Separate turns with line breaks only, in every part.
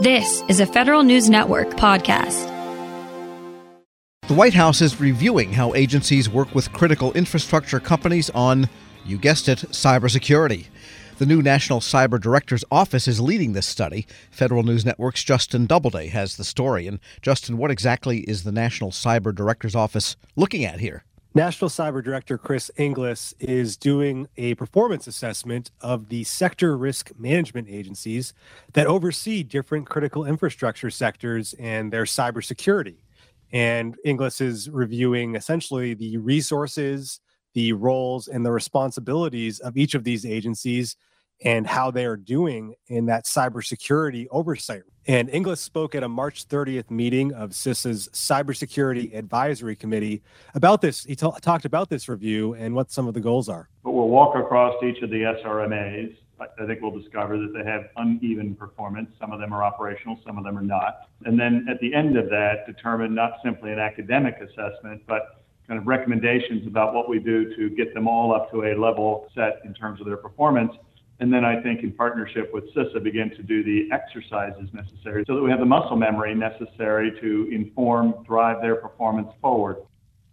This is a Federal News Network podcast.
The White House is reviewing how agencies work with critical infrastructure companies on, you guessed it, cybersecurity. The new National Cyber Director's Office is leading this study. Federal News Network's Justin Doubleday has the story. And Justin, what exactly is the National Cyber Director's Office looking at here?
National Cyber Director Chris Inglis is doing a performance assessment of the sector risk management agencies that oversee different critical infrastructure sectors and their cybersecurity. And Inglis is reviewing essentially the resources, the roles, and the responsibilities of each of these agencies and how they are doing in that cybersecurity oversight. And Inglis spoke at a March 30th meeting of CISA's Cybersecurity Advisory Committee about this. He t- talked about this review and what some of the goals are.
But we'll walk across each of the SRMAs. I think we'll discover that they have uneven performance. Some of them are operational, some of them are not. And then at the end of that, determine not simply an academic assessment, but kind of recommendations about what we do to get them all up to a level set in terms of their performance and then I think in partnership with CISA begin to do the exercises necessary so that we have the muscle memory necessary to inform, drive their performance forward.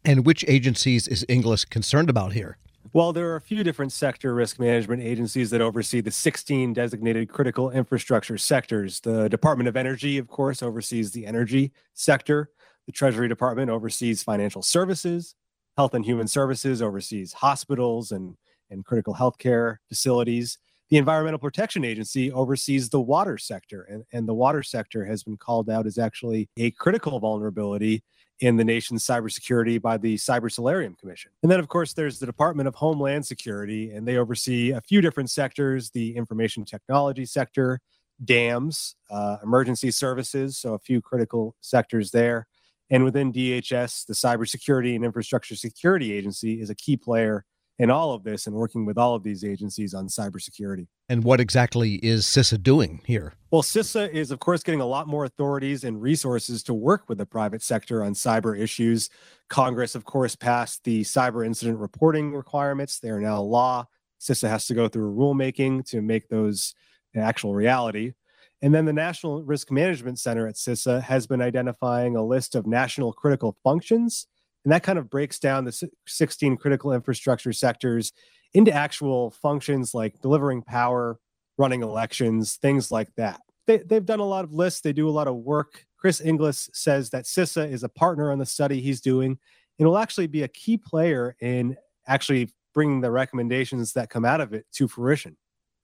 And which agencies is Inglis concerned about here?
Well, there are a few different sector risk management agencies that oversee the 16 designated critical infrastructure sectors. The Department of Energy, of course, oversees the energy sector. The Treasury Department oversees financial services. Health and Human Services oversees hospitals and, and critical healthcare facilities the Environmental Protection Agency oversees the water sector, and, and the water sector has been called out as actually a critical vulnerability in the nation's cybersecurity by the Cyber Solarium Commission. And then, of course, there's the Department of Homeland Security, and they oversee a few different sectors the information technology sector, dams, uh, emergency services, so a few critical sectors there. And within DHS, the Cybersecurity and Infrastructure Security Agency is a key player in all of this and working with all of these agencies on cybersecurity.
And what exactly is CISA doing here?
Well, CISA is, of course, getting a lot more authorities and resources to work with the private sector on cyber issues. Congress, of course, passed the cyber incident reporting requirements. They are now law. CISA has to go through rulemaking to make those an actual reality. And then the National Risk Management Center at CISA has been identifying a list of national critical functions and that kind of breaks down the 16 critical infrastructure sectors into actual functions like delivering power, running elections, things like that. They, they've done a lot of lists, they do a lot of work. Chris Inglis says that CISA is a partner on the study he's doing and will actually be a key player in actually bringing the recommendations that come out of it to fruition.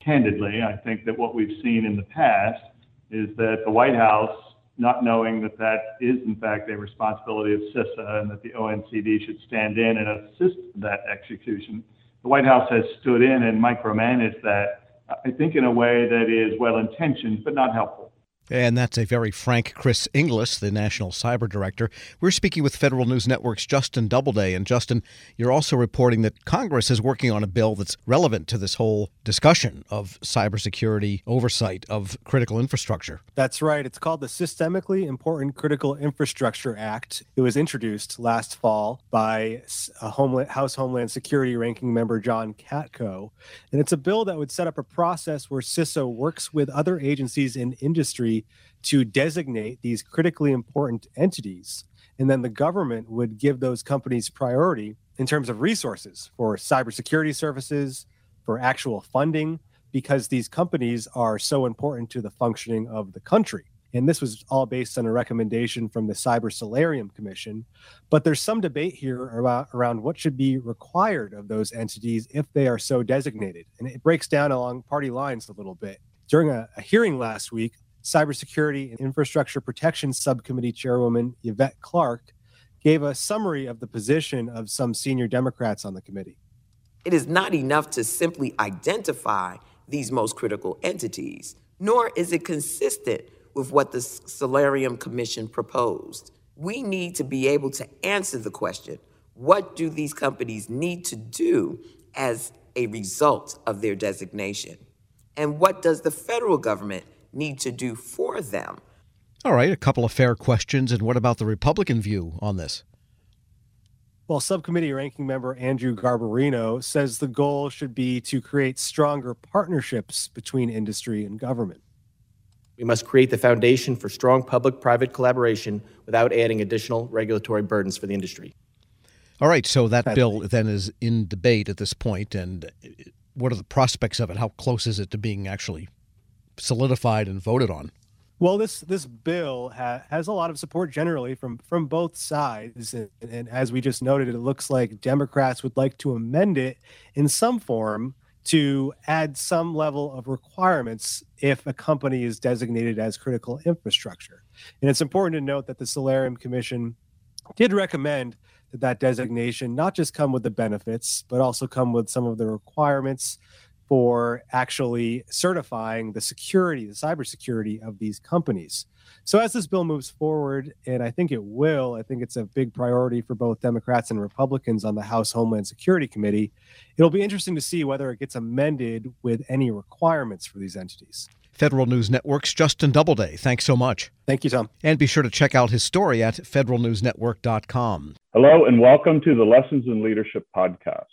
Candidly, I think that what we've seen in the past is that the White House not knowing that that is in fact a responsibility of CISA and that the ONCD should stand in and assist that execution. The White House has stood in and micromanaged that, I think, in a way that is well intentioned but not helpful.
And that's a very frank Chris Inglis, the National Cyber Director. We're speaking with Federal News Network's Justin Doubleday. And Justin, you're also reporting that Congress is working on a bill that's relevant to this whole discussion of cybersecurity oversight of critical infrastructure.
That's right. It's called the Systemically Important Critical Infrastructure Act. It was introduced last fall by Homeland, House Homeland Security Ranking Member John Katko. And it's a bill that would set up a process where CISA works with other agencies in industry to designate these critically important entities. And then the government would give those companies priority in terms of resources for cybersecurity services, for actual funding, because these companies are so important to the functioning of the country. And this was all based on a recommendation from the Cyber Solarium Commission. But there's some debate here about, around what should be required of those entities if they are so designated. And it breaks down along party lines a little bit. During a, a hearing last week, Cybersecurity and Infrastructure Protection Subcommittee Chairwoman Yvette Clarke gave a summary of the position of some senior Democrats on the committee.
It is not enough to simply identify these most critical entities, nor is it consistent with what the Solarium Commission proposed. We need to be able to answer the question what do these companies need to do as a result of their designation? And what does the federal government need to do for them.
All right, a couple of fair questions. And what about the Republican view on this?
Well, subcommittee ranking member Andrew Garbarino says the goal should be to create stronger partnerships between industry and government.
We must create the foundation for strong public private collaboration without adding additional regulatory burdens for the industry.
All right, so that bill then is in debate at this point, and what are the prospects of it? How close is it to being actually solidified and voted on?
Well, this this bill ha- has a lot of support generally from from both sides, and, and, as we just noted, it looks like Democrats would like to amend it in some form to add some level of requirements if a company is designated as critical infrastructure. And it's important to note that the Solarium Commission did recommend that that designation not just come with the benefits, but also come with some of the requirements for actually certifying the security, the cybersecurity of these companies. So as this bill moves forward, and I think it will, I think it's a big priority for both Democrats and Republicans on the House Homeland Security Committee. It'll be interesting to see whether it gets amended with any requirements for these entities.
Federal News Network's Justin Doubleday. Thanks so much.
Thank you, Tom.
And be sure to check out his story at federalnewsnetwork.com.
Hello, and welcome to the Lessons in Leadership podcast.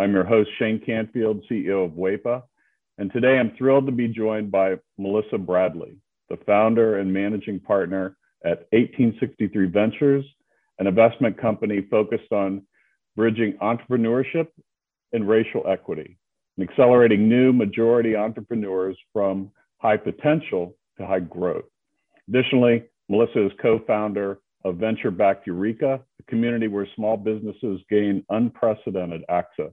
I'm your host, Shane Canfield, CEO of WEPA. And today I'm thrilled to be joined by Melissa Bradley the founder and managing partner at 1863 Ventures, an investment company focused on bridging entrepreneurship and racial equity and accelerating new majority entrepreneurs from high potential to high growth. Additionally, Melissa is co founder of Venture Backed Eureka, a community where small businesses gain unprecedented access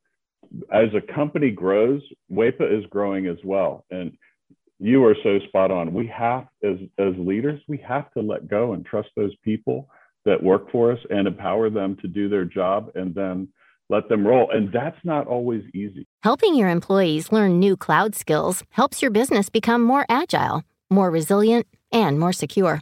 as a company grows, WEPA is growing as well. And you are so spot on. We have, as, as leaders, we have to let go and trust those people that work for us and empower them to do their job and then let them roll. And that's not always easy.
Helping your employees learn new cloud skills helps your business become more agile, more resilient, and more secure.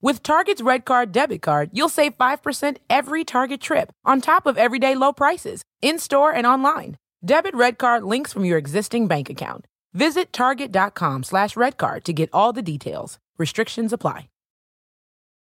With Target's Red Card debit card, you'll save 5% every Target trip on top of everyday low prices, in store and online. Debit Red Card links from your existing bank account. Visit target.com slash redcard to get all the details. Restrictions apply.